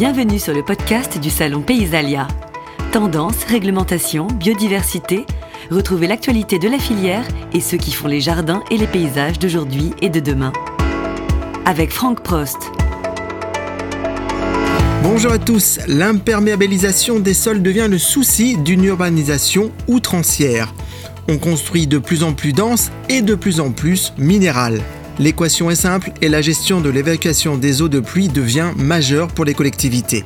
Bienvenue sur le podcast du Salon Paysalia. Tendance, réglementation, biodiversité, retrouvez l'actualité de la filière et ceux qui font les jardins et les paysages d'aujourd'hui et de demain. Avec Franck Prost. Bonjour à tous, l'imperméabilisation des sols devient le souci d'une urbanisation outrancière. On construit de plus en plus dense et de plus en plus minéral. L'équation est simple et la gestion de l'évacuation des eaux de pluie devient majeure pour les collectivités.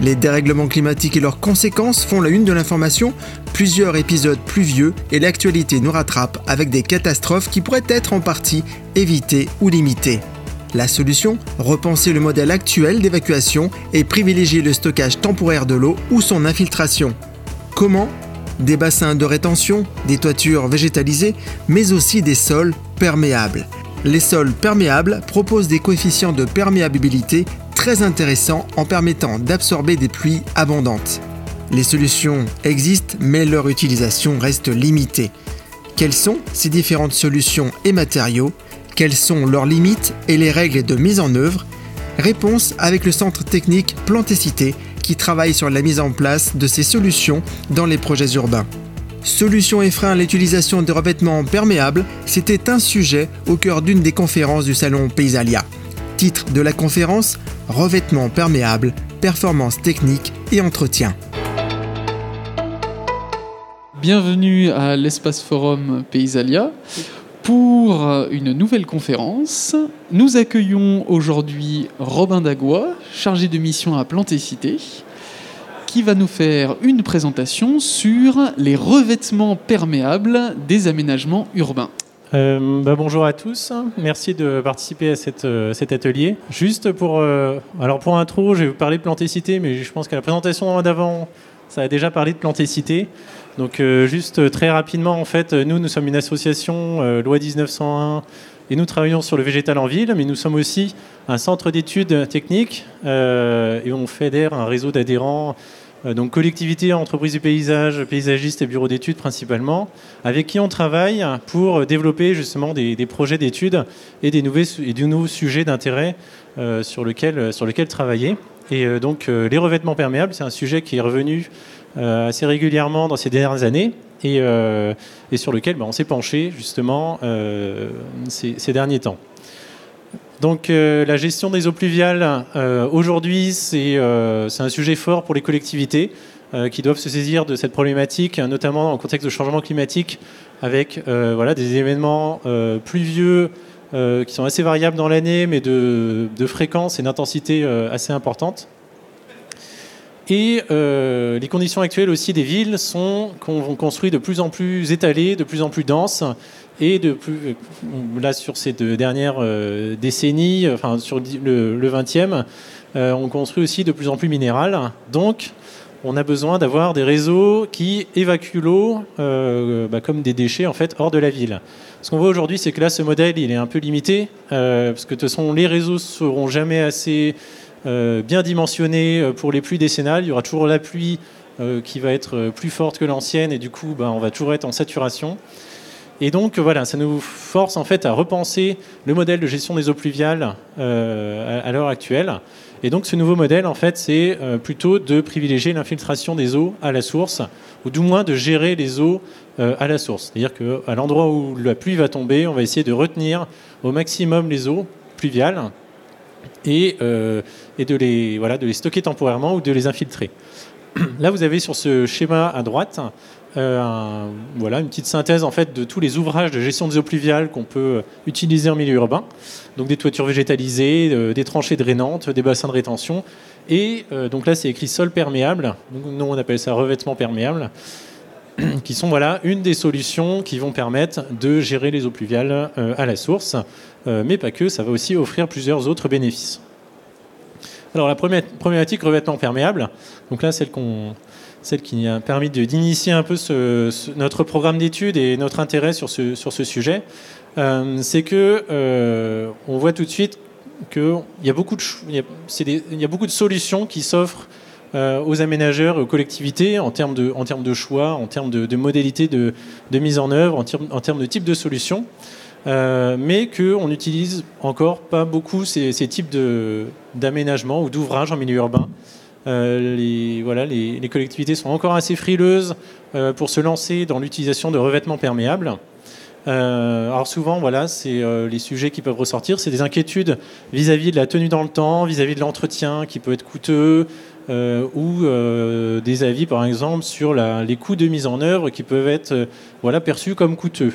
Les dérèglements climatiques et leurs conséquences font la une de l'information, plusieurs épisodes pluvieux et l'actualité nous rattrape avec des catastrophes qui pourraient être en partie évitées ou limitées. La solution Repenser le modèle actuel d'évacuation et privilégier le stockage temporaire de l'eau ou son infiltration. Comment? Des bassins de rétention, des toitures végétalisées, mais aussi des sols perméables. Les sols perméables proposent des coefficients de perméabilité très intéressants en permettant d'absorber des pluies abondantes. Les solutions existent, mais leur utilisation reste limitée. Quelles sont ces différentes solutions et matériaux? Quelles sont leurs limites et les règles de mise en œuvre? Réponse avec le centre technique Plantécité qui travaille sur la mise en place de ces solutions dans les projets urbains. Solutions et freins à l'utilisation de revêtements perméables, c'était un sujet au cœur d'une des conférences du salon Paysalia. Titre de la conférence Revêtements perméables, performances techniques et entretien. Bienvenue à l'espace forum Paysalia pour une nouvelle conférence. Nous accueillons aujourd'hui Robin Dagua, chargé de mission à Plantécité, qui va nous faire une présentation sur les revêtements perméables des aménagements urbains. Euh, bah, bonjour à tous, merci de participer à euh, cet atelier. Juste pour, euh, alors pour intro, je vais vous parler de plantécité, mais je pense qu'à la présentation d'avant, ça a déjà parlé de plantécité. Donc juste très rapidement, en fait, nous, nous sommes une association loi 1901 et nous travaillons sur le végétal en ville, mais nous sommes aussi un centre d'études techniques et on fédère un réseau d'adhérents euh, donc collectivités, entreprises du paysage, paysagistes et bureaux d'études principalement, avec qui on travaille pour développer justement des, projets d'études et des nouveaux, et nouveaux sujets d'intérêt euh, sur, lesquels, sur lesquels travailler. Et euh, donc les revêtements perméables, c'est un sujet qui est revenu assez régulièrement dans ces dernières années et, et sur lequel ben, on s'est penché justement ces, ces derniers temps. Donc euh, la gestion des eaux pluviales, euh, aujourd'hui, euh, c'est un sujet fort pour les collectivités qui doivent se saisir de cette problématique, notamment en contexte de changement climatique, avec des événements pluvieux qui sont assez variables dans l'année, mais de, de, fréquence et d'intensité assez importantes. Et les conditions actuelles aussi des villes sont qu'on construit de plus en plus étalées, de plus en plus denses, et de plus, euh, là, sur ces deux dernières euh, décennies, enfin sur le, 20e, euh, on construit aussi de plus en plus minéral. Donc, on a besoin d'avoir des réseaux qui évacuent l'eau bah, comme des déchets en fait hors de la ville. Ce qu'on voit aujourd'hui, c'est que là, ce modèle, il est un peu limité parce que de toute façon, les réseaux seront jamais assez bien dimensionnés pour les pluies décennales. Il y aura toujours la pluie qui va être plus forte que l'ancienne et du coup, bah, on va toujours être en saturation. Et donc voilà, ça nous force en fait à repenser le modèle de gestion des eaux pluviales euh, à, l'heure actuelle. Et donc ce nouveau modèle, en fait, c'est euh, plutôt de privilégier l'infiltration des eaux à la source, ou du moins de gérer les eaux euh, à la source. C'est-à-dire qu'à l'endroit où la pluie va tomber, on va essayer de retenir au maximum les eaux pluviales et, et de, les, voilà, de les stocker temporairement ou de les infiltrer. Là, vous avez sur ce schéma à droite euh, voilà, une petite synthèse en fait de tous les ouvrages de gestion des eaux pluviales qu'on peut utiliser en milieu urbain. Donc des toitures végétalisées, euh, des tranchées drainantes, des bassins de rétention. Et euh, donc là, c'est écrit sol perméable. Nous, on appelle ça revêtement perméable qui sont voilà une des solutions qui vont permettre de gérer les eaux pluviales à la source, mais pas que, ça va aussi offrir plusieurs autres bénéfices. Alors la problématique revêtement perméable, donc là celle celle qui a permis d'initier un peu notre programme d'études et notre intérêt sur ce, sur ce sujet, euh, c'est que euh, on voit tout de suite qu'il y, y a beaucoup de solutions qui s'offrent euh, aux aménageurs aux collectivités en termes de, choix, en termes de, modalités de, mise en œuvre, en termes, de type de solutions. mais qu'on n'utilise encore pas beaucoup ces, types d'aménagements ou d'ouvrages en milieu urbain. les, voilà, les, collectivités sont encore assez frileuses pour se lancer dans l'utilisation de revêtements perméables. Euh, alors souvent, voilà, c'est euh, les sujets qui peuvent ressortir, c'est des inquiétudes vis-à-vis de la tenue dans le temps, vis-à-vis de l'entretien qui peut être coûteux, euh, ou des avis, par exemple, sur les coûts de mise en œuvre qui peuvent être voilà, perçus comme coûteux.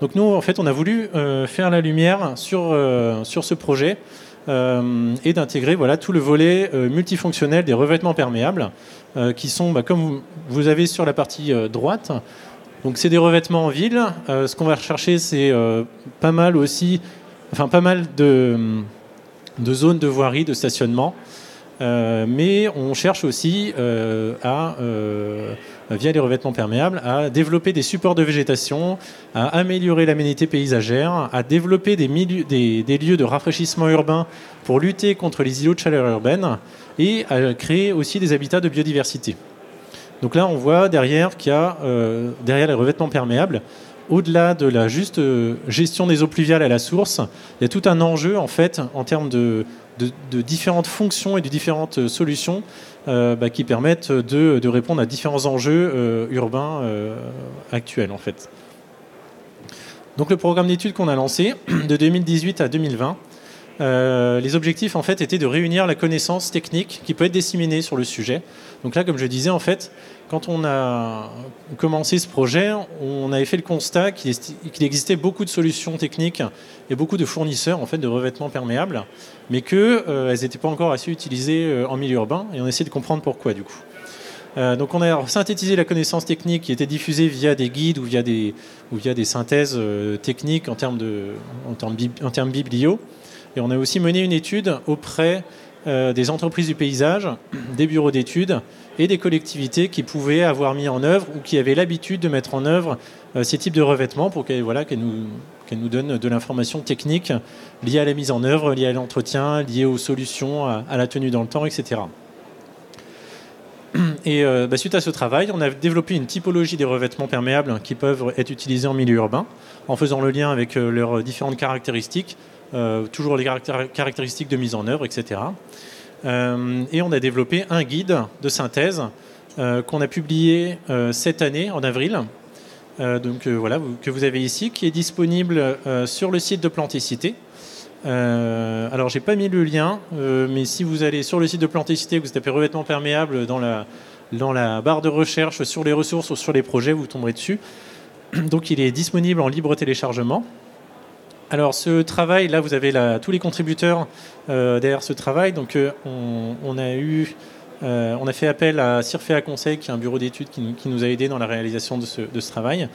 Donc nous, en fait, on a voulu faire la lumière sur, sur ce projet et d'intégrer voilà, tout le volet multifonctionnel des revêtements perméables, qui sont, bah, comme vous avez sur la partie droite, donc c'est des revêtements en ville. Euh, ce qu'on va rechercher, c'est euh, pas mal aussi, enfin pas mal de, zones de voirie, de stationnement. Euh, mais on cherche aussi à, via les revêtements perméables, à développer des supports de végétation, à améliorer l'aménité paysagère, à développer des, lieux de rafraîchissement urbain pour lutter contre les îlots de chaleur urbaine et à créer aussi des habitats de biodiversité. Donc là, on voit derrière qu'il y a, euh, derrière les revêtements perméables, au-delà de la juste euh, gestion des eaux pluviales à la source, il y a tout un enjeu en fait en termes de, différentes fonctions et de différentes solutions euh, bah, qui permettent de, répondre à différents enjeux urbains actuels en fait. Donc le programme d'études qu'on a lancé de 2018 à 2020, les objectifs en fait étaient de réunir la connaissance technique qui peut être disséminée sur le sujet. Donc là, comme je disais, en fait, quand on a commencé ce projet, on avait fait le constat qu'il existait beaucoup de solutions techniques et beaucoup de fournisseurs en fait, de revêtements perméables, mais qu'elles euh, n'étaient pas encore assez utilisées euh, en milieu urbain, et on essaie de comprendre pourquoi du coup. Euh, donc on a synthétisé la connaissance technique qui était diffusée via des guides ou via des, ou via des synthèses techniques en termes, de, en, termes, en termes biblio. Et on a aussi mené une étude auprès des entreprises du paysage, des bureaux d'études et des collectivités qui pouvaient avoir mis en œuvre ou qui avaient l'habitude de mettre en œuvre euh, ces types de revêtements pour qu'elles voilà, nous, nous donnent de l'information technique liée à la mise en œuvre, liée à l'entretien, liée aux solutions, à, la tenue dans le temps, etc. Et euh, bah, suite à ce travail, on a développé une typologie des revêtements perméables qui peuvent être utilisés en milieu urbain, en faisant le lien avec euh, leurs différentes caractéristiques, toujours les caractéristiques de mise en œuvre, etc. Euh, et on a développé un guide de synthèse euh, qu'on a publié euh, cette année, en avril, donc voilà, que vous avez ici, qui est disponible sur le site de Plantécité. Euh, alors, j'ai pas mis le lien, mais si vous allez sur le site de Plantécité, vous tapez revêtement perméable dans la, dans la barre de recherche sur les ressources ou sur les projets, vous tomberez dessus. Donc, il est disponible en libre téléchargement. Alors ce travail, là vous avez tous les contributeurs euh, derrière ce travail. Donc euh, on, a eu, euh, on a fait appel à Cirfea Conseil, qui est un bureau d'études qui, nous a aidés dans la réalisation de ce, travail.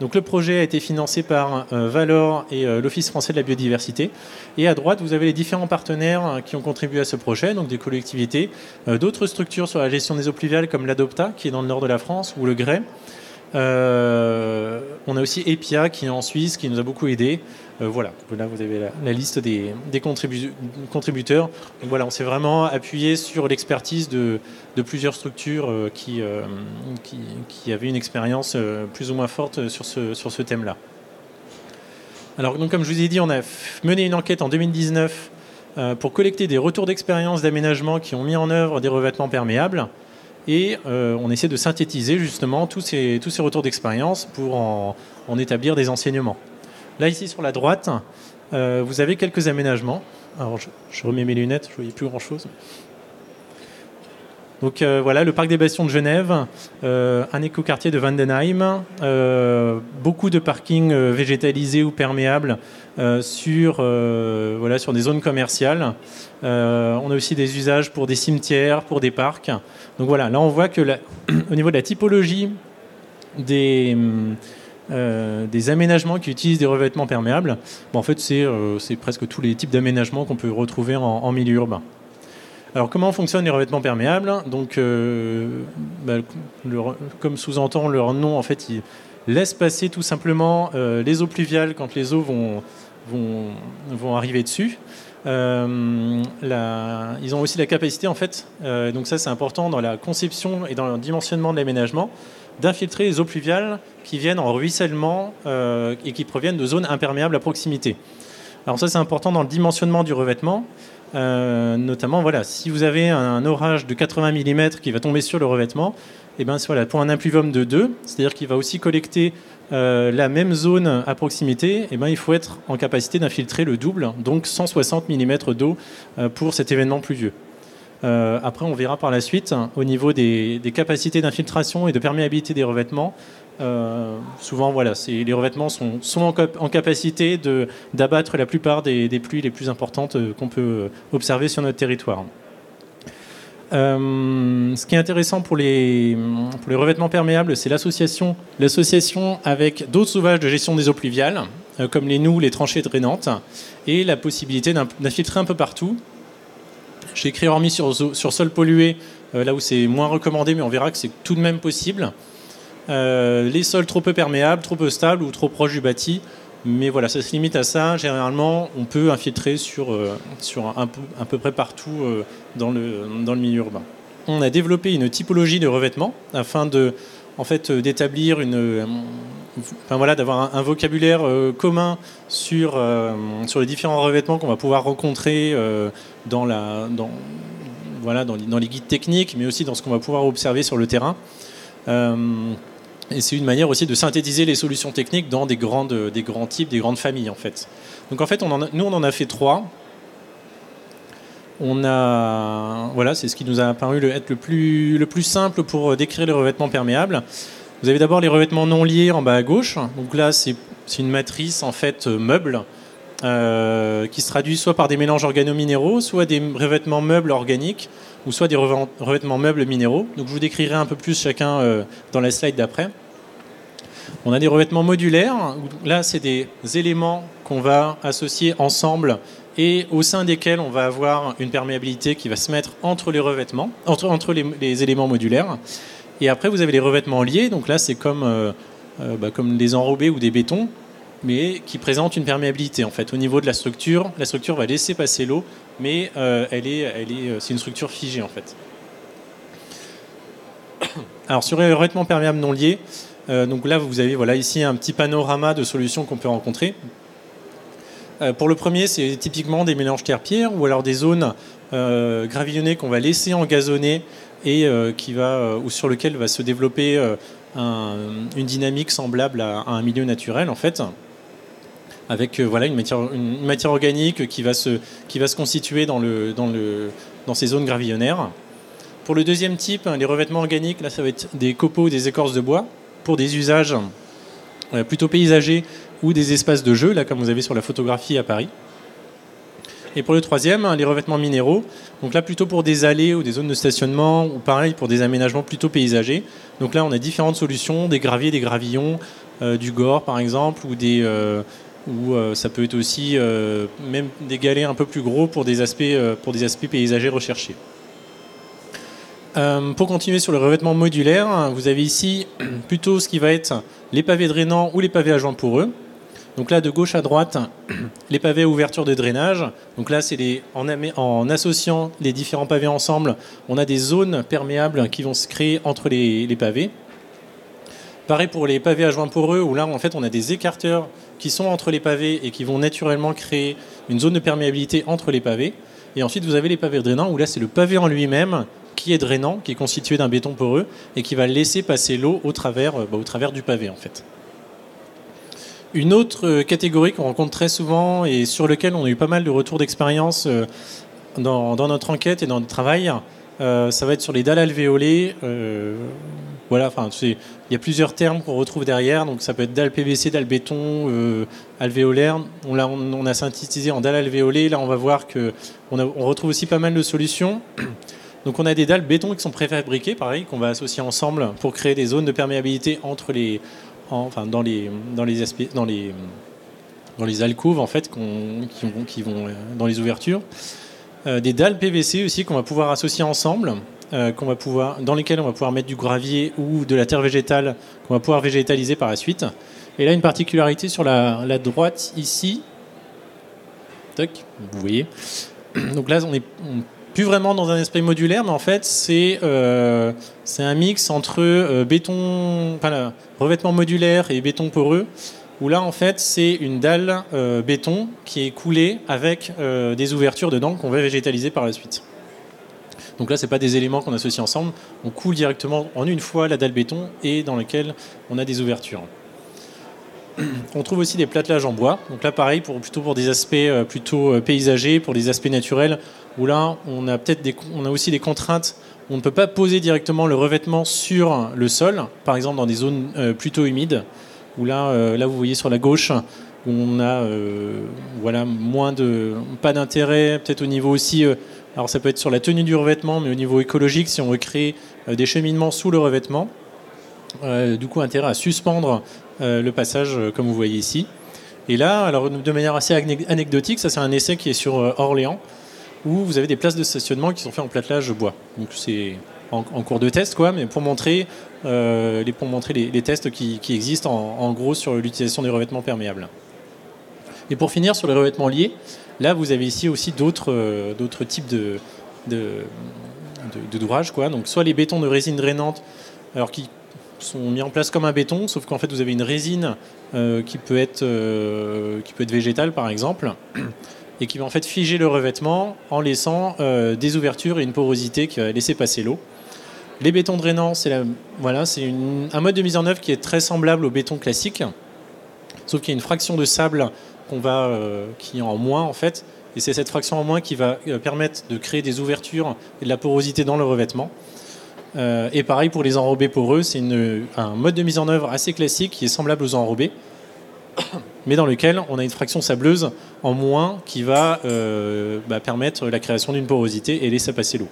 Donc le projet a été financé par Valor et l'Office français de la biodiversité. Et à droite, vous avez les différents partenaires qui ont contribué à ce projet, donc des collectivités, d'autres structures sur la gestion des eaux pluviales comme l'Adopta, qui est dans le nord de la France, ou le Grès. on a aussi EPIA qui est en Suisse, qui nous a beaucoup aidés. Euh, voilà, là vous avez la, liste des, contributeurs. voilà, on s'est vraiment appuyé sur l'expertise de, plusieurs structures euh, euh, qui, avaient une expérience plus ou moins forte sur ce, thème-là. Alors, donc, comme je vous ai dit, on a mené une enquête en 2019 pour collecter des retours d'expérience d'aménagement qui ont mis en œuvre des revêtements perméables. Et on essaie de synthétiser justement tous ces, retours d'expérience pour en établir des enseignements. Là, ici, sur la droite, euh, vous avez quelques aménagements. Alors, je, remets mes lunettes, je ne voyais plus grand-chose. Donc euh, voilà, le parc des Bastions de Genève, euh, un écoquartier de Vandenheim, beaucoup de parkings végétalisés ou perméables sur, voilà, des zones commerciales. on a aussi des usages pour des cimetières, pour des parcs. Donc voilà, là on voit que au niveau de la typologie des, euh, aménagements qui utilisent des revêtements perméables. en fait, euh, c'est presque tous les types d'aménagements qu'on peut retrouver en, milieu urbain. Alors, comment fonctionnent les revêtements perméables? Euh, bah, comme sous-entend leur nom, en fait, ils laissent passer tout simplement les eaux pluviales quand les eaux vont, arriver dessus. ils ont aussi la capacité, en fait, donc ça c'est important dans la conception et dans le dimensionnement de l'aménagement, d'infiltrer les eaux pluviales qui viennent en ruissellement et qui proviennent de zones imperméables à proximité. Alors ça c'est important dans le dimensionnement du revêtement. Notamment, voilà, si vous avez un, orage de 80 mm qui va tomber sur le revêtement, et eh ben, voilà, pour un impluvium de 2, c'est-à-dire qu'il va aussi collecter euh, la même zone à proximité, et eh ben, il faut être en capacité d'infiltrer le double, donc 160 mm d'eau euh, pour cet événement pluvieux. Euh, après, on verra par la suite, au niveau des, capacités d'infiltration et de perméabilité des revêtements, souvent, voilà, les revêtements sont, en, capacité d'abattre la plupart des, pluies les plus importantes qu'on peut observer sur notre territoire. Euh, ce qui est intéressant pour les, revêtements perméables, c'est l'association, avec d'autres ouvrages de gestion des eaux pluviales, euh, comme les noues, les tranchées drainantes, et la possibilité d'infiltrer un peu partout. J'ai écrit hormis sur, sol pollué, euh, là où c'est moins recommandé, mais on verra que c'est tout de même possible. Les sols trop peu perméables, trop peu stables ou trop proches du bâti, mais voilà, ça se limite à ça. Généralement, on peut infiltrer sur, euh, un peu, à peu près partout euh, dans, le, milieu urbain. On a développé une typologie de revêtement afin de, en fait, d'établir une, d'avoir un, vocabulaire euh, commun sur, les différents revêtements qu'on va pouvoir rencontrer dans, les guides techniques, mais aussi dans ce qu'on va pouvoir observer sur le terrain. Et c'est une manière aussi de synthétiser les solutions techniques dans des, grandes, des grands types, des grandes familles en fait. Donc en fait, nous on en a fait trois. On a, voilà, c'est ce qui nous a apparu être le plus, le plus simple pour décrire les revêtements perméables. Vous avez d'abord les revêtements non liés en bas à gauche. Donc là, c'est une matrice en fait meuble euh, qui se traduit soit par des mélanges organominéraux, soit des revêtements meubles organiques, ou soit des revêtements meubles minéraux. Donc je vous décrirai un peu plus chacun euh, dans la slide d'après. On a des revêtements modulaires. Là, c'est des éléments qu'on va associer ensemble et au sein desquels on va avoir une perméabilité qui va se mettre entre les revêtements, entre, les, éléments modulaires. Et après, vous avez les revêtements liés. Donc là, c'est comme, euh, bah, comme des enrobés ou des bétons, mais qui présentent une perméabilité. En fait, au niveau de la structure, la structure va laisser passer l'eau mais euh, elle est, elle est, euh, c'est une structure figée en fait. Alors sur les revêtements perméables non liés, euh, donc là vous avez voilà ici un petit panorama de solutions qu'on peut rencontrer. pour le premier, c'est typiquement des mélanges terre-pierre ou alors des zones gravillonnées qu'on va laisser engazonner et qui va, ou sur lequel va se développer une dynamique semblable à, à, un milieu naturel en fait avec euh, voilà, une, matière, organique qui va se, qui va se constituer dans, le, dans, le, dans ces zones gravillonnaires. Pour le deuxième type, les revêtements organiques, là ça va être des copeaux, des écorces de bois, pour des usages euh, plutôt paysagers ou des espaces de jeu, là comme vous avez sur la photographie à Paris. Et pour le troisième, les revêtements minéraux, donc là plutôt pour des allées ou des zones de stationnement, ou pareil pour des aménagements plutôt paysagers. Donc là on a différentes solutions, des graviers, des gravillons, euh, du gore par exemple, ou des, ou euh, ça peut être aussi euh, même des galets un peu plus gros pour des aspects, euh, pour des aspects paysagers recherchés. pour continuer sur le revêtement modulaire, vous avez ici plutôt ce qui va être les pavés drainants ou les pavés à joints eux. Donc là, de gauche à droite, les pavés à ouverture de drainage. Donc là, c'est en, associant les différents pavés ensemble, on a des zones perméables qui vont se créer entre les pavés. Pareil pour les pavés à joints poreux, où là, en fait, on a des écarteurs qui sont entre les pavés et qui vont naturellement créer une zone de perméabilité entre les pavés. Et ensuite, vous avez les pavés drainants, où là, c'est le pavé en lui-même qui est drainant, qui est constitué d'un béton poreux, et qui va laisser passer l'eau au travers, euh, bah, du pavé, en fait. Une autre euh, catégorie qu'on rencontre très souvent et sur laquelle on a eu pas mal de retours d'expérience euh, dans, notre enquête et dans notre travail, ça va être sur les dalles alvéolées. Voilà, enfin, il y a plusieurs termes qu'on retrouve derrière. Donc, ça peut être dalle PVC, dalle béton, euh, alvéolaire. On, a, synthétisé en dalle alvéolée. Là, on va voir que on, retrouve aussi pas mal de solutions. Donc, on a des dalles béton qui sont préfabriquées, pareil, qu'on va associer ensemble pour créer des zones de perméabilité entre les, enfin, dans les, dans les dans les, dans les alcôves en fait, qui, vont, euh, dans les ouvertures. Euh, des dalles PVC aussi qu'on va pouvoir associer ensemble euh, qu'on va pouvoir, dans lesquels on va pouvoir mettre du gravier ou de la terre végétale qu'on va pouvoir végétaliser par la suite. Et là, une particularité sur la, droite ici. vous voyez. Donc là, on est plus vraiment dans un esprit modulaire, mais en fait, c'est euh, un mix entre béton, revêtement modulaire et béton poreux, où là, en fait, c'est une dalle euh, béton qui est coulée avec des ouvertures dedans qu'on va végétaliser par la suite. Donc là, ce pas des éléments qu'on associe ensemble, on coule directement en une fois la dalle béton et dans laquelle on a des ouvertures. On trouve aussi des plattelages en bois. Donc là, pareil, pour, plutôt pour des aspects plutôt paysagers, pour des aspects naturels, où là, on a on a aussi des contraintes. On ne peut pas poser directement le revêtement sur le sol, par exemple dans des zones euh, plutôt humides, où là, euh, là, vous voyez sur la gauche, où on a euh, moins de, pas d'intérêt, peut-être au niveau aussi, alors ça peut être sur la tenue du revêtement, mais au niveau écologique, si on veut créer des cheminements sous le revêtement, du coup, intérêt à suspendre le passage, comme vous voyez ici. Et là, alors de manière assez anecdotique, ça c'est un essai qui est sur Orléans, où vous avez des places de stationnement qui sont faites en platelage bois. Donc c'est en, cours de test, quoi, mais pour montrer, euh, les, pour montrer les, tests qui, existent en, gros sur l'utilisation des revêtements perméables. Et pour finir sur les revêtements liés, là vous avez ici aussi d'autres euh, types de, de, quoi. Donc soit les bétons de résine drainante, alors qui sont mis en place comme un béton, sauf qu'en fait vous avez une résine euh, qui, peut être, qui peut être végétale par exemple et qui va en fait figer le revêtement en laissant des ouvertures et une porosité qui va laisser passer l'eau. Les bétons drainants, c'est voilà, un mode de mise en œuvre qui est très semblable au béton classique, sauf qu'il y a une fraction de sable euh, qui est en moins en fait, et c'est cette fraction en moins qui va euh, permettre de créer des ouvertures et de la porosité dans le revêtement. et pareil pour les enrobés poreux, c'est un mode de mise en œuvre assez classique qui est semblable aux enrobés, mais dans lequel on a une fraction sableuse en moins qui va euh, bah, permettre la création d'une porosité et laisser passer l'eau.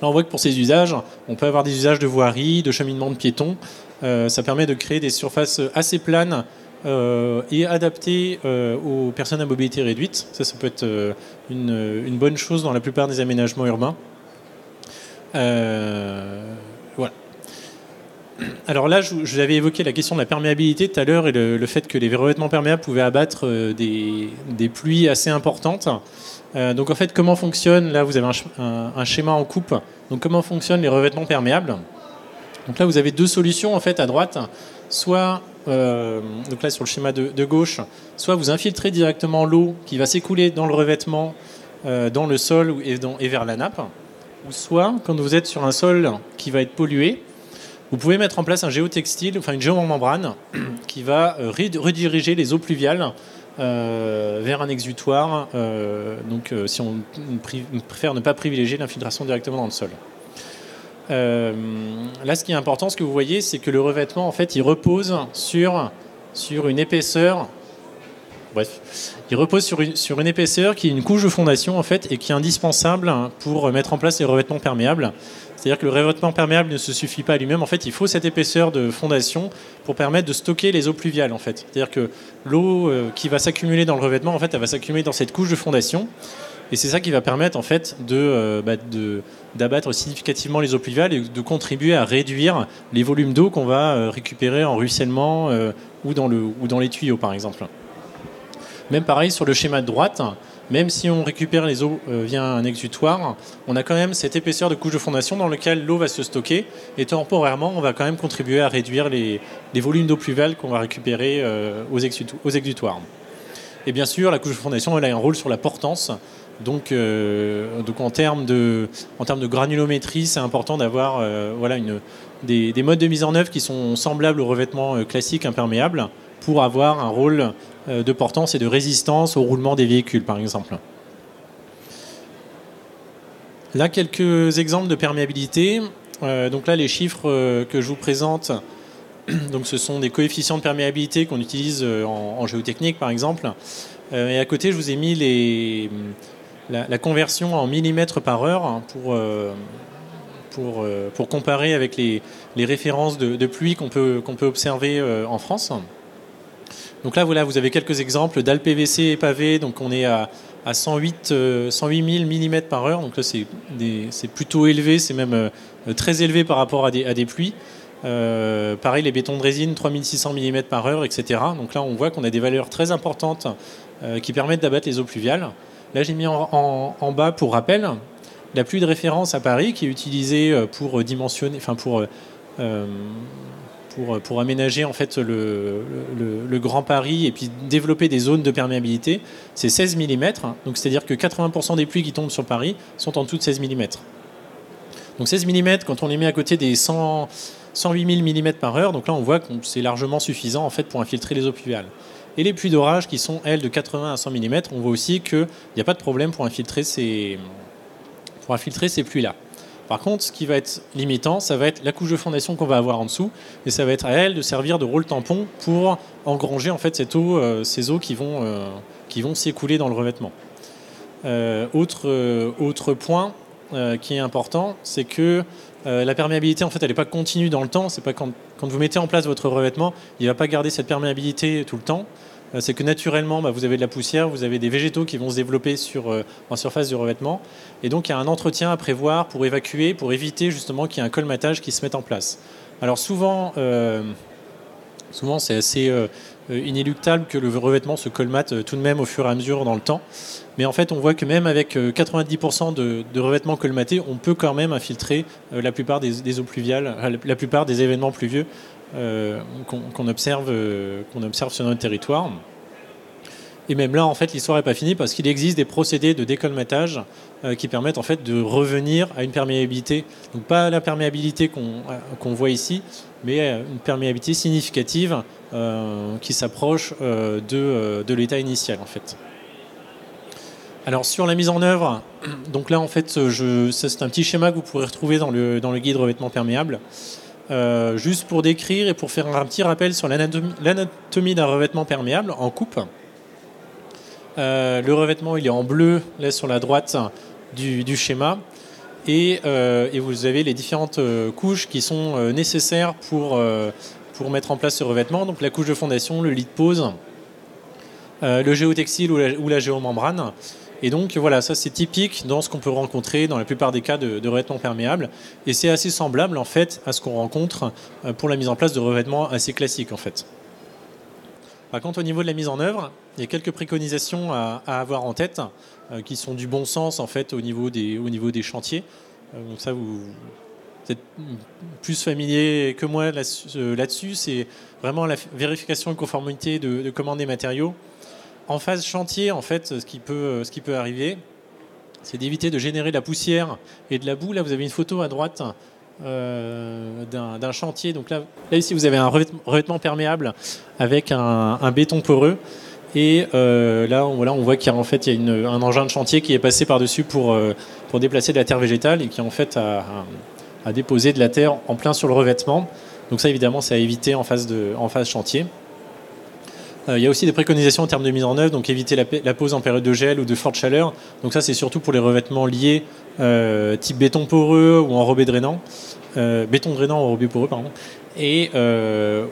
Là, on voit que pour ces usages, on peut avoir des usages de voirie, de cheminement de piétons. Euh, ça permet de créer des surfaces assez planes euh, et adaptées aux personnes à mobilité réduite. Ça, ça peut être une, bonne chose dans la plupart des aménagements urbains. voilà. Alors là, je, vous avais évoqué la question de la perméabilité tout à l'heure et le, fait que les revêtements perméables pouvaient abattre euh, des, pluies assez importantes. Euh, donc en fait, comment fonctionne Là, vous avez un, schéma en coupe. Donc comment fonctionnent les revêtements perméables? Donc là, vous avez deux solutions en fait à droite. Soit, euh, donc là sur le schéma de, gauche, soit vous infiltrez directement l'eau qui va s'écouler dans le revêtement, dans le sol et, et vers la nappe. Ou soit, quand vous êtes sur un sol qui va être pollué, vous pouvez mettre en place un géotextile, enfin une géomembrane, qui va euh, rediriger les eaux pluviales euh, vers un exutoire. Euh, donc, si on, préfère ne pas privilégier l'infiltration directement dans le sol. là, ce qui est important, ce que vous voyez, c'est que le revêtement, en fait, il repose sur, sur une épaisseur. Bref, il repose sur sur une épaisseur qui est une couche de fondation en fait et qui est indispensable pour mettre en place les revêtements perméables. C'est-à-dire que le revêtement perméable ne se suffit pas à lui-même. En fait, il faut cette épaisseur de fondation pour permettre de stocker les eaux pluviales. En fait, c'est-à-dire que l'eau euh, qui va s'accumuler dans le revêtement, en fait, elle va s'accumuler dans cette couche de fondation. Et c'est ça qui va permettre en fait de, euh, bah, d'abattre significativement les eaux pluviales et de contribuer à réduire les volumes d'eau qu'on va euh, récupérer en ruissellement ou, dans le, ou dans les tuyaux par exemple. Même pareil sur le schéma de droite, même si on récupère les eaux euh, via un exutoire, on a quand même cette épaisseur de couche de fondation dans laquelle l'eau va se stocker et temporairement, on va quand même contribuer à réduire les, volumes d'eau pluviale qu'on va récupérer euh, aux, exutoires. Et bien sûr, la couche de fondation, elle a un rôle sur la portance. Donc, euh, donc en, termes de, en termes de granulométrie, c'est important d'avoir voilà, des, des, modes de mise en œuvre qui sont semblables au revêtement classique imperméable pour avoir un rôle euh, de portance et de résistance au roulement des véhicules, par exemple. Là, quelques exemples de perméabilité. Euh, donc là, les chiffres euh, que je vous présente, donc ce sont des coefficients de perméabilité qu'on utilise en, géotechnique, par exemple. et à côté, je vous ai mis les, la, conversion en millimètres par heure pour, pour, comparer avec les, références de, pluie qu'on peut observer en France. Donc là, voilà, vous avez quelques exemples dalles PVC pavées. Donc on est à, 108, 108 000 mm par heure. Donc là, c'est plutôt élevé, c'est même euh, très élevé par rapport à des, pluies. Euh, pareil, les bétons de résine, 3600 mm par heure, etc. Donc là, on voit qu'on a des valeurs très importantes euh, qui permettent d'abattre les eaux pluviales. Là, j'ai mis en, bas pour rappel la pluie de référence à Paris qui est utilisée pour dimensionner, enfin pour pour, pour, aménager en fait le, Grand Paris et puis développer des zones de perméabilité, c'est 16 mm. Donc c'est-à-dire que 80% des pluies qui tombent sur Paris sont en dessous de 16 mm. Donc 16 mm, quand on les met à côté des 100, 108 000 mm par heure, donc là on voit que c'est largement suffisant en fait pour infiltrer les eaux pluviales. Et les pluies d'orage qui sont elles de 80 à 100 mm, on voit aussi qu'il n'y a pas de problème pour infiltrer ces, pour infiltrer ces pluies-là. Par contre, ce qui va être limitant, ça va être la couche de fondation qu'on va avoir en dessous, et ça va être à elle de servir de rôle tampon pour engranger en fait euh, ces eaux qui vont, euh, qui s'écouler dans le revêtement. Euh, autre, point, qui est important, c'est que la perméabilité, en fait, elle n'est pas continue dans le temps. C'est pas quand, vous mettez en place votre revêtement, il ne va pas garder cette perméabilité tout le temps. Euh, c'est que naturellement, bah, vous avez de la poussière, vous avez des végétaux qui vont se développer sur, en surface du revêtement. Et donc, il y a un entretien à prévoir pour évacuer, pour éviter justement qu'il y ait un colmatage qui se mette en place. Alors souvent, souvent c'est assez inéluctable que le revêtement se colmate tout de même au fur et à mesure dans le temps. Mais en fait, on voit que même avec 90% euh, de, revêtements colmatés, on peut quand même infiltrer euh, la plupart des, eaux pluviales, euh, la plupart des événements pluvieux qu'on observe, qu'on observe sur notre territoire. Et même là, en fait, l'histoire n'est pas finie parce qu'il existe des procédés de décolmatage qui permettent en fait de revenir à une perméabilité, donc pas la perméabilité qu'on voit ici, mais une perméabilité significative qui s'approche de, de l'état initial en fait. Alors sur la mise en œuvre, donc là en fait c'est un petit schéma que vous pourrez retrouver dans le, dans le guide revêtement perméable. Euh, juste pour décrire et pour faire un petit rappel sur l'anatomie d'un revêtement perméable en coupe. Euh, le revêtement il est en bleu là sur la droite du, schéma et, euh, et, vous avez les différentes couches qui sont nécessaires pour, mettre en place ce revêtement. Donc la couche de fondation, le lit de pose, le géotextile ou la géomembrane. Et donc voilà, ça c'est typique dans ce qu'on peut rencontrer dans la plupart des cas de, revêtement perméable. Et c'est assez semblable en fait à ce qu'on rencontre euh, pour la mise en place de revêtements assez classiques en fait. Par contre, au niveau de la mise en œuvre, il y a quelques préconisations à, avoir en tête euh, qui sont du bon sens en fait au niveau des, chantiers. Euh, donc ça, vous, êtes plus familier que moi là-dessus. c'est vraiment la vérification de conformité de, de commandes des matériaux en phase chantier, en fait, ce qui peut, arriver, c'est d'éviter de générer de la poussière et de la boue. Là, vous avez une photo à droite euh, d'un chantier. Donc là, là, ici, vous avez un revêtement perméable avec un, béton poreux. Et euh, là, on, voit qu'il y a en fait un engin de chantier qui est passé par-dessus pour, euh, pour déplacer de la terre végétale et qui en fait a, déposé de la terre en plein sur le revêtement. Donc ça, évidemment, c'est à éviter en phase chantier. Euh, il y a aussi des préconisations en termes de mise en œuvre, donc éviter la, pose en période de gel ou de forte chaleur. Donc ça, c'est surtout pour les revêtements liés euh, type béton poreux ou enrobé drainant. Euh, béton drainant enrobé poreux, pardon. Et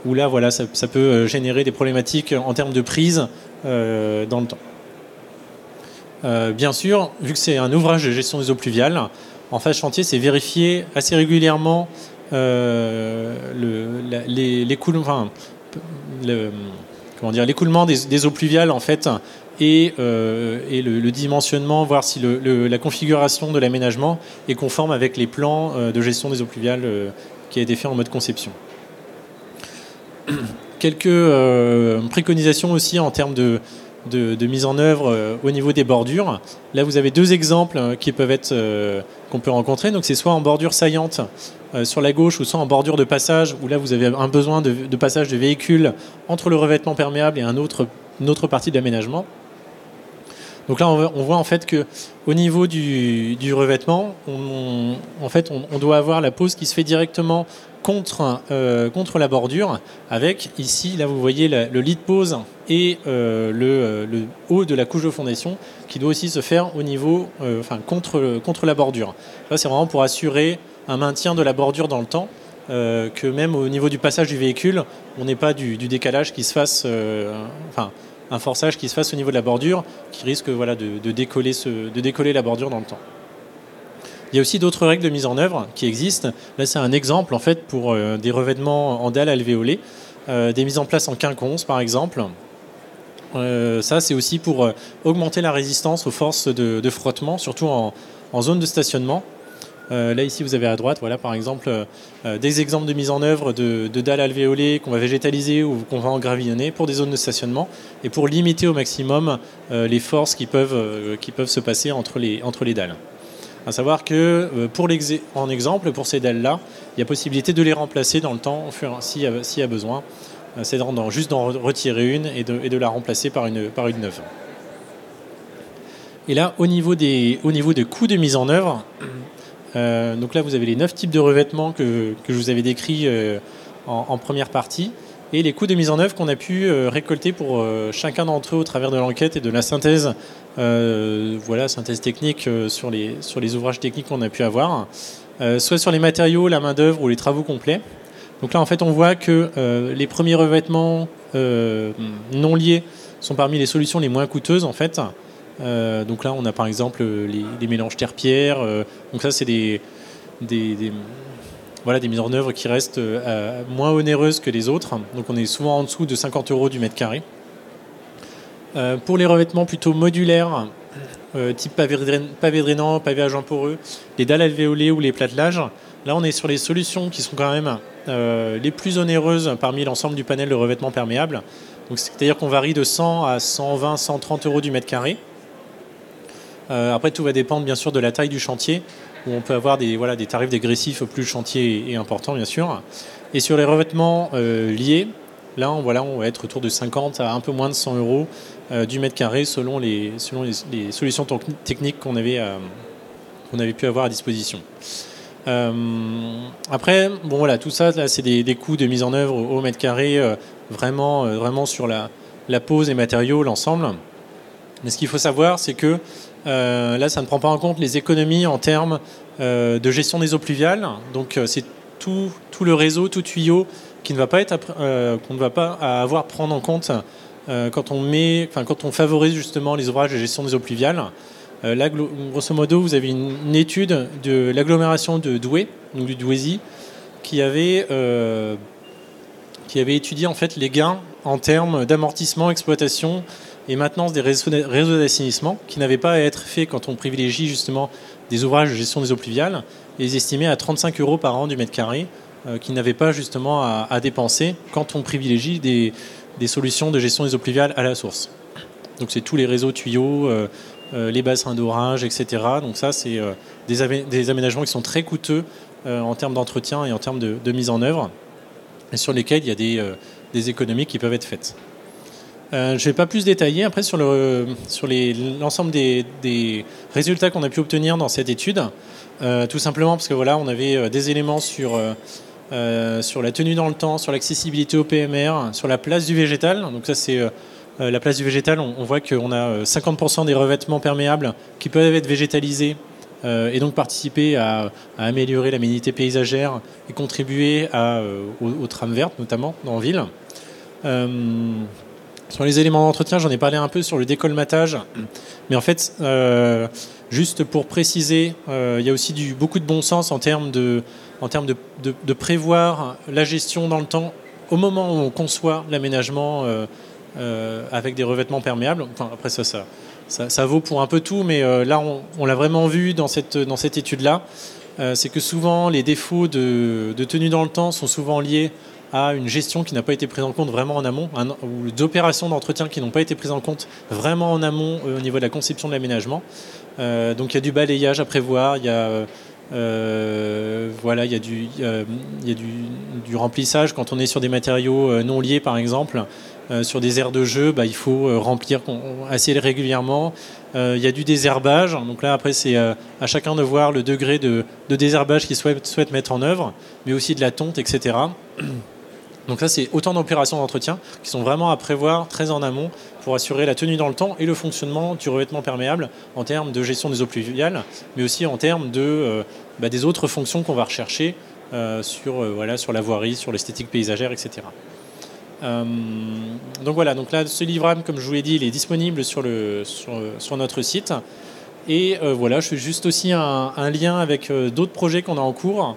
où là, voilà, ça, peut générer des problématiques en termes de prise dans le temps. bien sûr, vu que c'est un ouvrage de gestion des eaux pluviales, en phase chantier, c'est vérifier assez régulièrement le, les, enfin, le, comment dire, l'écoulement des, eaux pluviales en fait et, euh, le, dimensionnement, voir si la configuration de l'aménagement est conforme avec les plans euh, de gestion des eaux pluviales euh, qui a été fait en mode conception. Quelques préconisations aussi en termes de, de, mise en œuvre au niveau des bordures. Là, vous avez deux exemples qui peuvent être qu'on peut rencontrer. Donc, c'est soit en bordure saillante euh, sur la gauche ou soit en bordure de passage, où là vous avez un besoin de, passage de véhicules entre le revêtement perméable et un autre, une autre partie de l'aménagement. Donc là, on voit en fait que au niveau du, revêtement, on, en fait, on, doit avoir la pose qui se fait directement contre, euh, contre la bordure, avec ici, là vous voyez le lit de pose et euh, le, le, haut de la couche de fondation qui doit aussi se faire au niveau, enfin contre, contre la bordure. C'est vraiment pour assurer un maintien de la bordure dans le temps, euh, que même au niveau du passage du véhicule, on n'ait pas du, décalage qui se fasse, euh, enfin un forçage qui se fasse au niveau de la bordure, qui risque voilà, de, décoller de décoller la bordure dans le temps. Il y a aussi d'autres règles de mise en œuvre qui existent. Là, c'est un exemple en fait pour euh, des revêtements en dalles alvéolées, des mises en place en quinconce par exemple, ça, c'est aussi pour augmenter la résistance aux forces de, frottement, surtout en, zone de stationnement. là, ici, vous avez à droite, voilà, par exemple, des exemples de mise en œuvre de, dalles alvéolées qu'on va végétaliser ou qu'on va engravillonner pour des zones de stationnement et pour limiter au maximum les forces qui peuvent, se passer entre les dalles. À savoir que, euh, pour en exemple, pour ces dalles-là, il y a possibilité de les remplacer dans le temps s'il y, a besoin. Euh, c'est juste d'en retirer une et de, la remplacer par une, par une neuve. Et là, au niveau des, au niveau coûts de mise en œuvre, euh, donc là, vous avez les neuf types de revêtements que, que je vous avais décrits en, première partie et les coûts de mise en œuvre qu'on a pu récolter pour chacun d'entre eux au travers de l'enquête et de la synthèse euh, voilà, synthèse technique euh, sur, les, sur les ouvrages techniques qu'on a pu avoir, euh, soit sur les matériaux, la main-d'œuvre ou les travaux complets. Donc là, en fait, on voit que les premiers revêtements non liés sont parmi les solutions les moins coûteuses, en fait. donc là, on a par exemple les, mélanges terre-pierre. donc ça, c'est des, voilà, des mises en œuvre qui restent moins onéreuses que les autres. Donc on est souvent en dessous de 50 euros du mètre carré. Euh, pour les revêtements plutôt modulaires, euh, type pavé, drainant, pavé agent poreux, les dalles alvéolées ou les platelages, là on est sur les solutions qui sont quand même euh, les plus onéreuses parmi l'ensemble du panel de revêtement perméable. C'est-à-dire qu'on varie de 100 à 120, 130 euros du mètre carré. après, tout va dépendre bien sûr de la taille du chantier, où on peut avoir des, voilà, des tarifs dégressifs plus chantier est important, bien sûr. Et sur les revêtements liés, là, on, voilà, va être autour de 50 à un peu moins de 100 euros euh, du mètre carré selon les, solutions techniques qu'on avait, euh, qu'on avait pu avoir à disposition. Euh, après, bon voilà, tout ça, c'est des, coûts de mise en œuvre au, mètre carré, vraiment, vraiment sur la, la pose des matériaux, l'ensemble. Mais ce qu'il faut savoir, c'est que là, ça ne prend pas en compte les économies en termes de gestion des eaux pluviales. Donc, c'est tout, le réseau, tout tuyau qu'on ne va pas avoir prendre en compte euh, quand, on met, quand on favorise justement les ouvrages de gestion des eaux pluviales. Euh, là, grosso modo, vous avez une, étude de l'agglomération de Douai, donc du Douaisis, qui avait, euh, qui avait étudié en fait les gains en termes d'amortissement, exploitation et maintenance des réseaux d'assainissement, qui n'avaient pas à être faits quand on privilégie justement des ouvrages de gestion des eaux pluviales, et les à 35 euros par an du mètre carré, qui n'avaient pas justement à, dépenser quand on privilégie des, solutions de gestion des eaux pluviales à la source. Donc c'est tous les réseaux tuyaux, euh, euh, les bassins d'orage, etc. Donc ça, c'est euh, des, aménagements qui sont très coûteux en termes d'entretien et en termes de, mise en œuvre, et sur lesquels il y a des, économies qui peuvent être faites. Je ne vais pas plus détailler après sur l'ensemble des, résultats qu'on a pu obtenir dans cette étude, tout simplement parce que voilà, on avait des éléments sur euh, la tenue dans le temps, sur l'accessibilité au PMR, sur la place du végétal. Donc ça c'est euh, euh, la place du végétal. On, voit qu'on a 50% des revêtements perméables qui peuvent être végétalisés et donc participer à, améliorer l'aménité paysagère et contribuer à, aux, trames vertes notamment dans ville. Sur les éléments d'entretien, j'en ai parlé un peu sur le décolmatage, mais en fait, juste pour préciser, il y a aussi beaucoup de bon sens en termes de prévoir la gestion dans le temps au moment où on conçoit l'aménagement euh, euh, avec des revêtements perméables. Enfin, après ça, ça, vaut pour un peu tout, mais euh, là, on, l'a vraiment vu dans cette étude-là. c'est que souvent, les défauts de, tenue dans le temps sont souvent liés à une gestion qui n'a pas été prise en compte vraiment en amont, ou d'opérations d'entretien qui n'ont pas été prises en compte vraiment en amont au niveau de la conception de l'aménagement. donc il y a du balayage à prévoir, il y a euh, voilà, il y a, du, y du, remplissage quand on est sur des matériaux euh, non liés, par exemple. Euh, sur des aires de jeu, bah, il faut remplir assez régulièrement. il y a du désherbage. Donc là, après, c'est à chacun de voir le degré de, désherbage qu'il souhaite, souhaite, mettre en œuvre, mais aussi de la tonte, etc. Donc ça, c'est autant d'opérations d'entretien qui sont vraiment à prévoir très en amont pour assurer la tenue dans le temps et le fonctionnement du revêtement perméable en termes de gestion des eaux pluviales, mais aussi en termes de, euh, bah, des autres fonctions qu'on va rechercher euh, sur, euh, voilà, sur la voirie, sur l'esthétique paysagère, etc. donc voilà, donc là, ce livre, comme je vous l'ai dit, il est disponible sur, le, sur, notre site. Et voilà, je fais juste aussi un lien avec d'autres projets qu'on a en cours.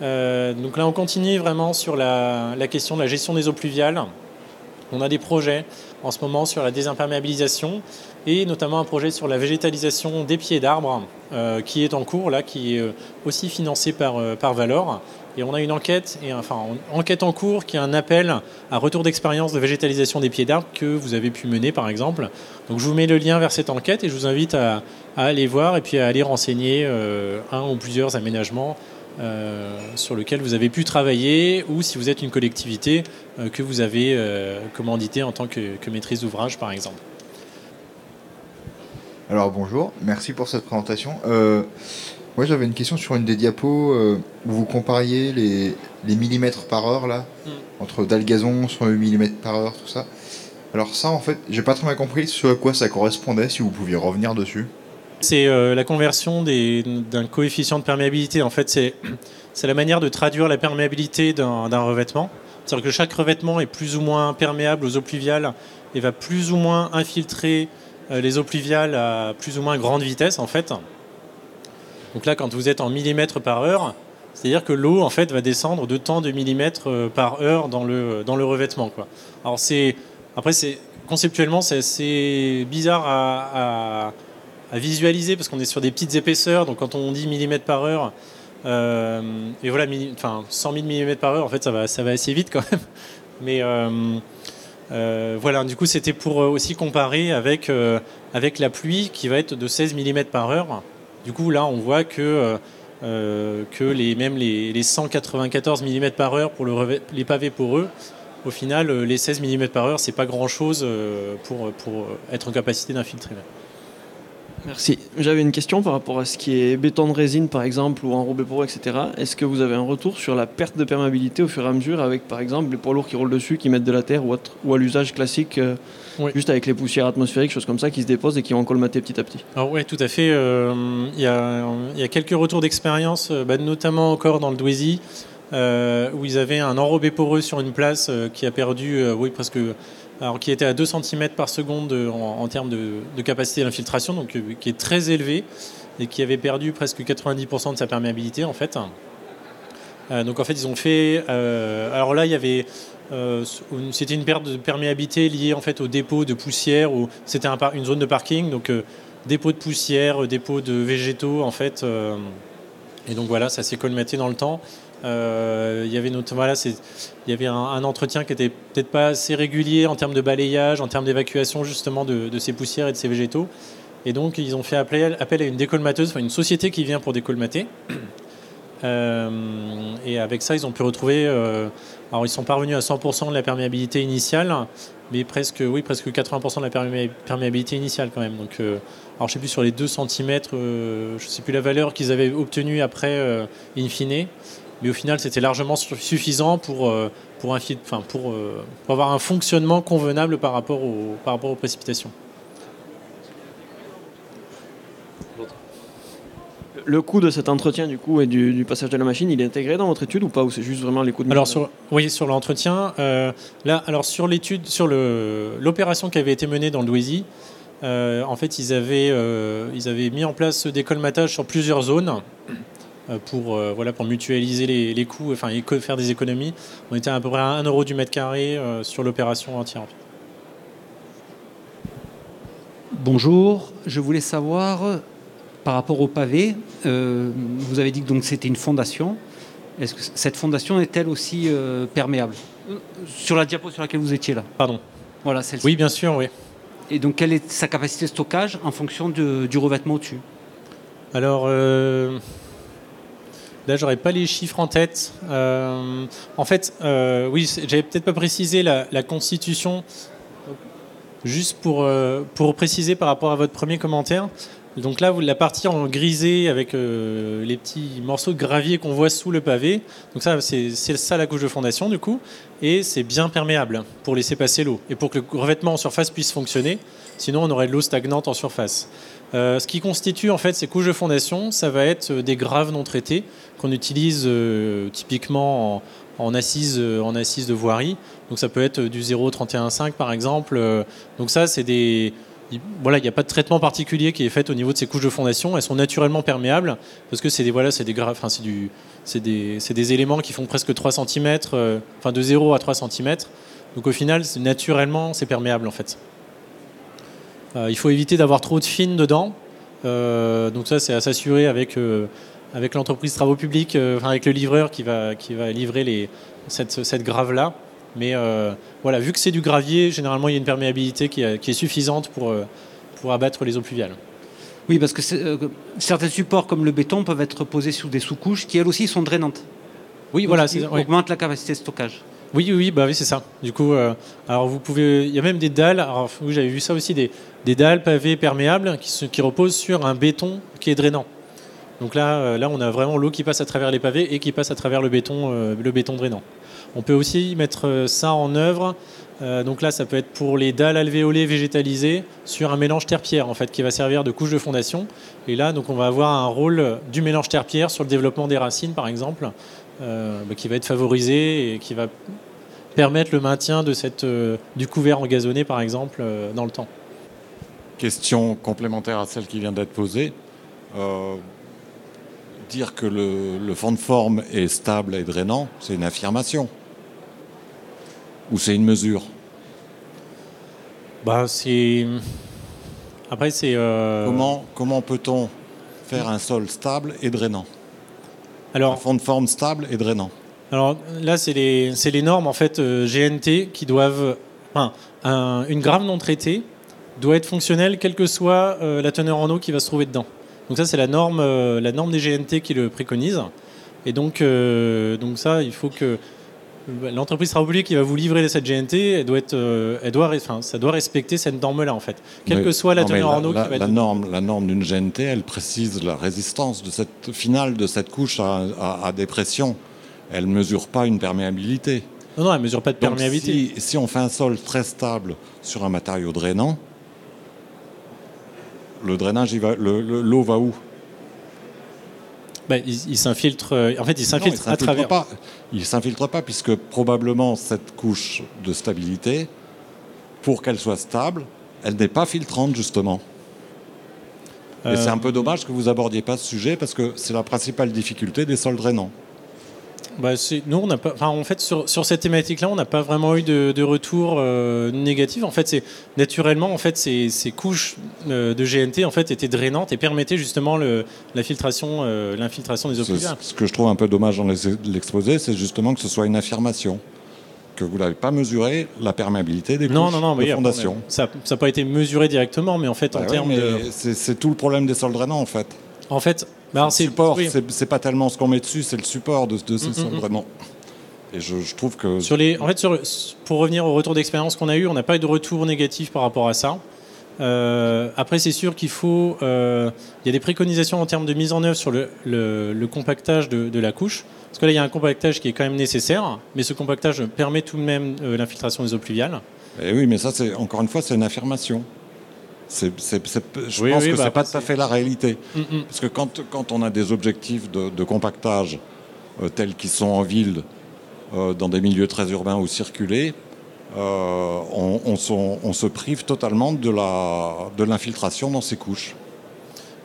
Donc là, on continue vraiment sur la, question de la gestion des eaux pluviales. On a des projets en ce moment sur la désimperméabilisation et notamment un projet sur la végétalisation des pieds d'arbres euh, qui est en cours, là, qui est euh, aussi financé par, euh, par Valor. Et on a une enquête, et, enfin, enquête en cours qui est un appel à retour d'expérience de végétalisation des pieds d'arbres que vous avez pu mener par exemple. Donc je vous mets le lien vers cette enquête et je vous invite à aller voir et puis à aller renseigner un ou plusieurs aménagements euh, sur lequel vous avez pu travailler ou si vous êtes une collectivité euh, que vous avez euh, commandité en tant que, maîtrise d'ouvrage par exemple. Alors bonjour, merci pour cette présentation. moi j'avais une question sur une des diapos où vous compariez les, millimètres par heure là, hmm. entre dalgazon, 108 mm par heure, tout ça. Alors ça en fait, j'ai pas très bien compris ce à quoi ça correspondait, si vous pouviez revenir dessus. C'est euh, la conversion d'un coefficient de perméabilité. En fait, c'est la manière de traduire la perméabilité d'un revêtement. C'est-à-dire que chaque revêtement est plus ou moins perméable aux eaux pluviales et va plus ou moins infiltrer euh, les eaux pluviales à plus ou moins grande vitesse, en fait. Donc là, quand vous êtes en millimètres par heure, c'est-à-dire que l'eau, en fait, va descendre de tant de millimètres euh, par heure dans le, dans le revêtement. Alors, après, conceptuellement, c'est assez bizarre à visualiser parce qu'on est sur des petites épaisseurs. Donc quand on dit millimètres par heure, euh, et voilà, enfin 100 000 mm par heure, en fait, ça va, ça va assez vite quand même. Mais euh, euh, voilà, du coup, c'était pour aussi comparer avec, avec la pluie qui va être de 16 mm par heure. Du coup, là, on voit que, que les, même les, les 194 mm par heure pour le, les pavés poreux, au final, les 16 mm par heure, c'est pas grand chose pour, pour être en capacité d'infiltrer. Merci. J'avais une question par rapport à ce qui est béton de résine, par exemple, ou enrobé pour etc. Est-ce que vous avez un retour sur la perte de perméabilité au fur et à mesure avec, par exemple, les poids lourds qui roulent dessus, qui mettent de la terre, ou, ou à l'usage classique, euh, juste avec les poussières atmosphériques, choses comme ça, qui se déposent et qui vont colmater petit à petit? Alors oui, tout à fait. Euh, il y, a quelques retours d'expérience, euh, bah, notamment encore dans le Douaisis, où ils avaient un enrobé poreux sur une place qui a perdu, oui, presque alors qui était à 2 cm par seconde en, termes de, capacité d'infiltration, donc euh, qui est très élevé et qui avait perdu presque 90% de sa perméabilité en fait. Euh, donc en fait ils ont fait. Euh, alors là il y avait. c'était une perte de perméabilité liée en fait au dépôt de poussière ou c'était une zone de parking donc dépôt de poussière, dépôt de végétaux en fait. et donc voilà ça s'est colmaté dans le temps. Euh, il y avait, il y avait un, entretien qui était peut-être pas assez régulier en termes de balayage, en termes d'évacuation justement de, ces poussières et de ces végétaux. Et donc ils ont fait appel, à une décolmateuse, une société qui vient pour décolmater. Euh, et avec ça, ils ont pu retrouver. Euh, alors, ils sont parvenus à 100% de la perméabilité initiale, mais presque, oui, presque 80% de la perméabilité initiale quand même. Donc, alors, je sais plus sur les 2 cm, je sais plus la valeur qu'ils avaient obtenue après, in fine mais au final c'était largement suffisant pour, euh, pour, un, enfin, pour, euh, pour, avoir un fonctionnement convenable par rapport, au, par rapport aux précipitations. Le coût de cet entretien du coup et du, passage de la machine, il est intégré dans votre étude ou pas ou c'est juste vraiment les coûts de Alors sur, oui, sur l'entretien, euh, là, alors sur l'étude, sur l'opération qui avait été menée dans le Douaisis, en fait, ils avaient, ils avaient mis en place des colmatages sur plusieurs zones. Euh, pour, euh, voilà, pour mutualiser les, coûts, enfin faire des économies. On était à peu près à 1 euro du mètre carré euh, sur l'opération entière. Bonjour, je voulais savoir par rapport au pavé, vous avez dit que donc c'était une fondation. Est-ce que cette fondation est-elle aussi perméable? Sur la diapo sur laquelle vous étiez là. Pardon. Voilà, celle-ci. Oui, bien sûr, oui. Et donc, quelle est sa capacité de stockage en fonction du revêtement au-dessus? Alors, Là, j'aurais pas les chiffres en tête. Euh, en fait, euh, oui, j'avais peut-être pas précisé la, constitution. Juste pour, euh, pour préciser par rapport à votre premier commentaire. Donc là, la partie en grisé avec les petits morceaux de gravier qu'on voit sous le pavé. Donc ça, c'est ça la couche de fondation du coup. Et c'est bien perméable pour laisser passer l'eau. Et pour que le revêtement en surface puisse fonctionner, sinon on aurait de l'eau stagnante en surface. Ce qui constitue en fait ces couches de fondation, ça va être des graves non traités qu'on utilise euh, typiquement en, euh, en assise de voirie. Donc ça peut être du 0,315 par exemple. Euh, donc ça, c'est des voilà, il n'y a pas de traitement particulier qui est fait au niveau de ces couches de fondation. Elles sont naturellement perméables parce que c'est des voilà, c'est des enfin, c'est du, c'est des, des, éléments qui font presque 3 cm, enfin de 0 à 3 cm. Donc au final, naturellement, c'est perméable en fait. Euh, il faut éviter d'avoir trop de fines dedans. Euh, donc ça, c'est à s'assurer avec, euh, avec l'entreprise travaux publics, avec le livreur qui va, qui va livrer les, cette, cette grave-là. Mais voilà, vu que c'est du gravier, généralement, il y a une perméabilité qui est, qui est suffisante pour, pour abattre les eaux pluviales. Oui, parce que euh, certains supports comme le béton peuvent être posés sous des sous-couches qui elles aussi sont drainantes. Oui, Donc, voilà, c'est oui. augmente la capacité de stockage. Oui, oui, bah oui, c'est ça. Du coup, euh, alors vous pouvez, il y a même des dalles. Alors j'avais vu ça aussi, des, des dalles pavées perméables qui, se- qui reposent sur un béton qui est drainant. Donc là, euh, là, on a vraiment l'eau qui passe à travers les pavés et qui passe à travers le béton, euh, le béton drainant. On peut aussi mettre ça en œuvre. Donc là, ça peut être pour les dalles alvéolées végétalisées sur un mélange terre-pierre en fait, qui va servir de couche de fondation. Et là, donc, on va avoir un rôle du mélange terre-pierre sur le développement des racines, par exemple, euh, bah, qui va être favorisé et qui va permettre le maintien de cette, euh, du couvert engazonné, par exemple, euh, dans le temps. Question complémentaire à celle qui vient d'être posée. Dire que le, le fond de forme est stable et drainant, c'est une affirmation. Ou c'est une mesure? Bah, c'est. Après, c'est. Comment, comment peut-on faire un sol stable et drainant? Un Alors, fond de forme stable et drainant. alors là, c'est les, c'est les normes en fait euh, GNT qui doivent. Enfin, un- une grave non traitée doit être fonctionnelle quelle que soit euh, la teneur en eau qui va se trouver dedans. Donc ça, c'est la norme, euh, la norme des GNT qui le préconise. Et donc, donc ça, il faut que l'entreprise publique qui va vous livrer cette GNT, elle doit être, euh, elle doit, enfin, ça doit respecter cette norme-là en fait, quelle Mais- que soit la teneur en eau la, qui va la être. norme, la norme d'une GNT, elle précise la résistance de cette finale de cette couche à, à- à des pressions. Elle ne mesure pas une perméabilité. Non, non, elle mesure pas de Donc, perméabilité. si, si on fait un sol très stable sur un matériau drainant, le drainage, le- le- l'eau va où? Bah, il, il s'infiltre. euh, En fait, il Non, s'infiltre il à s'infiltre travers. pas. Il s'infiltre pas puisque probablement cette couche de stabilité, pour qu'elle soit stable, elle n'est pas filtrante justement. Euh, Et c'est un peu dommage que vous abordiez pas ce sujet parce que c'est la principale difficulté des sols drainants. Bah, nous, on n'a pas. Enfin, en fait, sur, sur cette thématique-là, on n'a pas vraiment eu de, de retour euh, négatif. En fait, c'est naturellement, en fait, ces, ces couches euh, de GNT en fait étaient drainantes et permettaient justement le, la filtration, euh, l'infiltration des eaux Ce, que je trouve un peu dommage dans l'exposé, c'est justement que ce soit une affirmation, que vous n'avez pas mesuré la perméabilité des Non, couches non, non, de fondation. ça n'a pas été mesuré directement, mais en fait, en Bah termes de. c'est c'est tout le problème des sols drainants en fait. En fait, bah, Le c'est support, oui. c'est c'est pas tellement ce qu'on met dessus, c'est le support de, de ces Mm, mm, sols mm. drainants. Et je, je trouve que Sur les, en fait, sur, pour revenir au retour d'expérience qu'on a eu, on n'a pas eu de retour négatif par rapport à ça. Euh, après, c'est sûr qu'il faut. euh, Il y a des préconisations en termes de mise en œuvre sur le, le- le compactage de, de la couche. Parce que là, il y a un compactage qui est quand même nécessaire, mais ce compactage permet tout de même euh, l'infiltration des eaux pluviales. Eh oui, mais ça, c'est encore une fois, c'est une affirmation. C'est, c'est- c'est- je Oui, pense oui, que bah, c'est pas tout à fait la réalité. Mm, mm. Parce que quand, quand on a des objectifs de, de compactage euh, tels qu'ils sont en ville, euh, dans des milieux très urbains ou circulés, euh, on, on s'en- on se prive totalement de, la, de l'infiltration dans ces couches.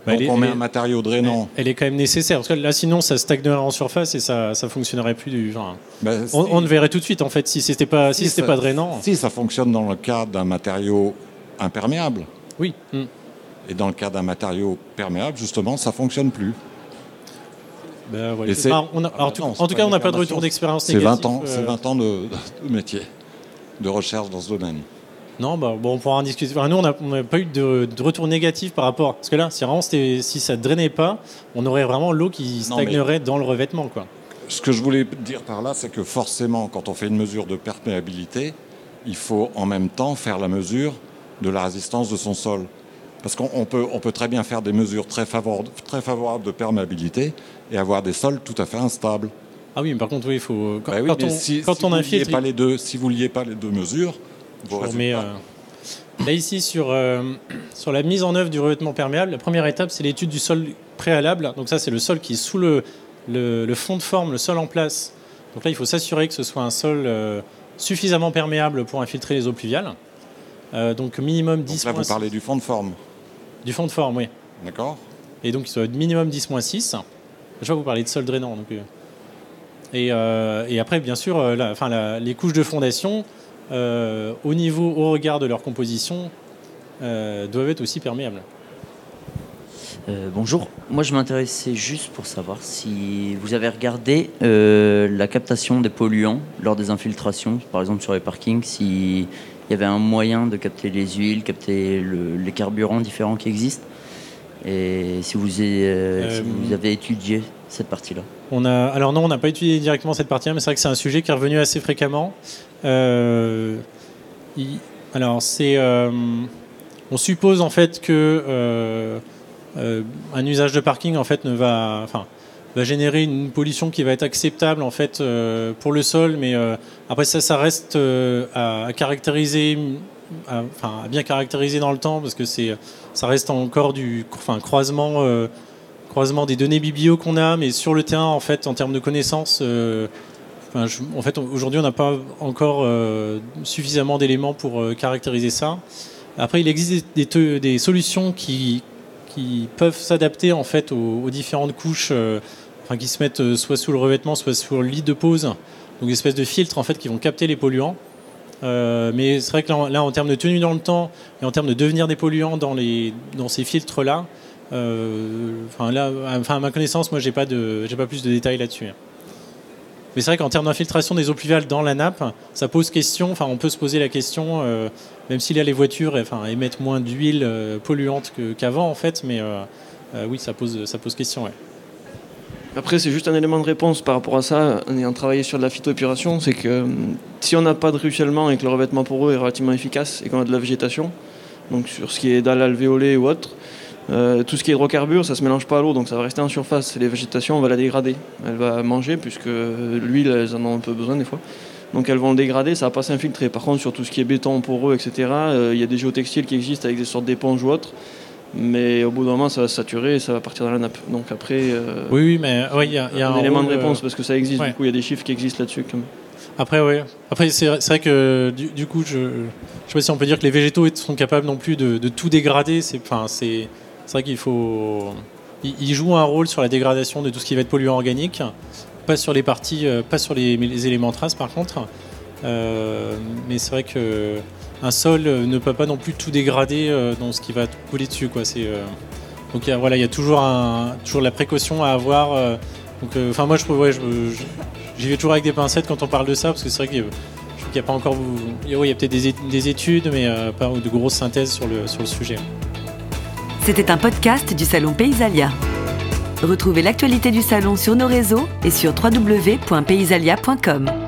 Bah, Donc elle on met elle un matériau drainant. Elle est quand même nécessaire, parce que là, sinon, ça stagnerait en surface et ça ne fonctionnerait plus. Du, enfin, Ben, on, on le verrait tout de suite, en fait, si c'était pas, si si c'était ça- pas drainant. Si ça fonctionne dans le cas d'un matériau imperméable, Oui. Et dans le cas d'un matériau perméable, justement, ça fonctionne plus. Ben, c'est- on a- Ah alors, bah non, en c'est tout cas, on n'a pas de retour d'expérience C'est négatif. 20 ans, euh, c'est 20 ans de, de métier, de recherche dans ce domaine. Non, bah, bon, on pourra en discuter. Enfin, nous, on n'a pas eu de, de retour négatif par rapport. Parce que là, si, vraiment, si ça ne drainait pas, on aurait vraiment l'eau qui Non, stagnerait dans le revêtement. Quoi. Ce que je voulais dire par là, c'est que forcément, quand on fait une mesure de perméabilité, il faut en même temps faire la mesure de la résistance de son sol. Parce qu'on on peut, on peut très bien faire des mesures très favorables, très favorables de perméabilité et avoir des sols tout à fait instables. Ah oui, mais par contre, oui, il faut. Quand, Bah oui, quand mais on, si, quand si on vous infiltre. liez pas les deux, si vous liez pas les deux mesures, je remets, euh, Là, ici, sur, euh, sur la mise en œuvre du revêtement perméable, la première étape, c'est l'étude du sol préalable. Donc, ça, c'est le sol qui est sous le, le, le fond de forme, le sol en place. Donc, là, il faut s'assurer que ce soit un sol euh, suffisamment perméable pour infiltrer les eaux pluviales. Euh, donc, minimum Donc 10 là, vous parlez du fond de forme, du fond de forme, oui. d'accord Et donc, minimum 10-6. Je vois que vous parlez de sol drainant. Donc, euh, et, euh, et après, bien sûr, euh, la- enfin, la- les couches de fondation, au niveau, au regard de leur composition, doivent être aussi perméables. bonjour, moi je m'intéressais juste pour savoir si vous avez regardé la captation des polluants lors des infiltrations, par exemple sur les parkings, si il y avait un moyen de capter les huiles, capter les carburants différents qui existent. Et si vous, euh, vous avez étudié cette partie-là on a, Alors non, on n'a pas étudié directement cette partie-là, mais c'est vrai que c'est un sujet qui est revenu assez fréquemment. Euh, alors c'est, euh, on suppose en fait que un usage de parking en fait ne va, enfin, va générer une pollution qui va être acceptable en fait euh, pour le sol, mais euh, après ça, ça reste euh, à, caractériser, enfin à bien caractériser dans le temps parce que c'est, ça reste encore du, enfin croisement, croisement des données biblio qu'on a, mais sur le terrain en fait en termes de connaissances. en fait, aujourd'hui, on n'a pas encore suffisamment d'éléments pour caractériser ça. Après, il existe des, solutions qui, qui peuvent s'adapter en fait aux différentes couches enfin, qui se mettent euh, soit sous le revêtement, soit sous le lit de pose, donc une espèce de filtre en fait qui vont capter les polluants. Euh, mais c'est vrai que là, en termes de tenue dans le temps et en termes de devenir des polluants dans, les, dans ces filtres-là, euh, enfin, à ma connaissance, moi, j'ai pas, pas plus de détails là-dessus. Mais c'est vrai qu'en termes d'infiltration des eaux pluviales dans la nappe, ça pose question. Enfin, on peut se poser la question, même si là les voitures, enfin, émettent moins d'huile polluante qu'avant en fait, mais oui, ça pose, ça pose question. Ouais. Après, c'est juste un élément de réponse par rapport à ça, en ayant travaillé sur de la phytoépuration, c'est que euh, si on n'a pas de ruissellement et que le revêtement poreux est relativement efficace et qu'on a de la végétation, donc sur ce qui est dalle alvéolée ou autre, euh, tout ce qui est hydrocarbures, ça ne se mélange pas à l'eau, donc ça va rester en surface. Et les végétations, on va la dégrader. Elle va manger, puisque l'huile, elles en ont un peu besoin des fois. Donc elles vont le dégrader, ça va pas s'infiltrer. Par contre, sur tout ce qui est béton poreux, etc., euh, il y a des géotextiles qui existent avec des sortes d'éponges ou autres mais au bout d'un moment ça va saturer et ça va partir dans la nappe. Donc après, euh, oui, oui, mais il y a, un, élément de réponse euh, parce que ça existe. Du coup, il y a des chiffres qui existent là-dessus. Après, oui. Après, c'est vrai que du, coup, je ne sais pas si on peut dire que les végétaux sont capables non plus de, tout dégrader. C'est vrai qu'il faut. Ils jouent un rôle sur la dégradation de tout ce qui va être polluant organique, pas sur les parties, euh, pas sur les, les éléments traces par contre. mais c'est vrai que un sol euh, ne peut pas non plus tout dégrader euh, dans ce qui va couler dessus. Quoi. Euh, donc y voilà, il y a toujours, la précaution à avoir. enfin moi je, ouais, j'y vais toujours avec des pincettes quand on parle de ça parce que c'est vrai qu'il n'y a pas encore. Il y a peut-être des, études, mais pas de grosses synthèses sur le, sur le sujet. C'était un podcast du Salon Paysalia. Retrouvez l'actualité du salon sur nos réseaux et sur www.paysalia.com.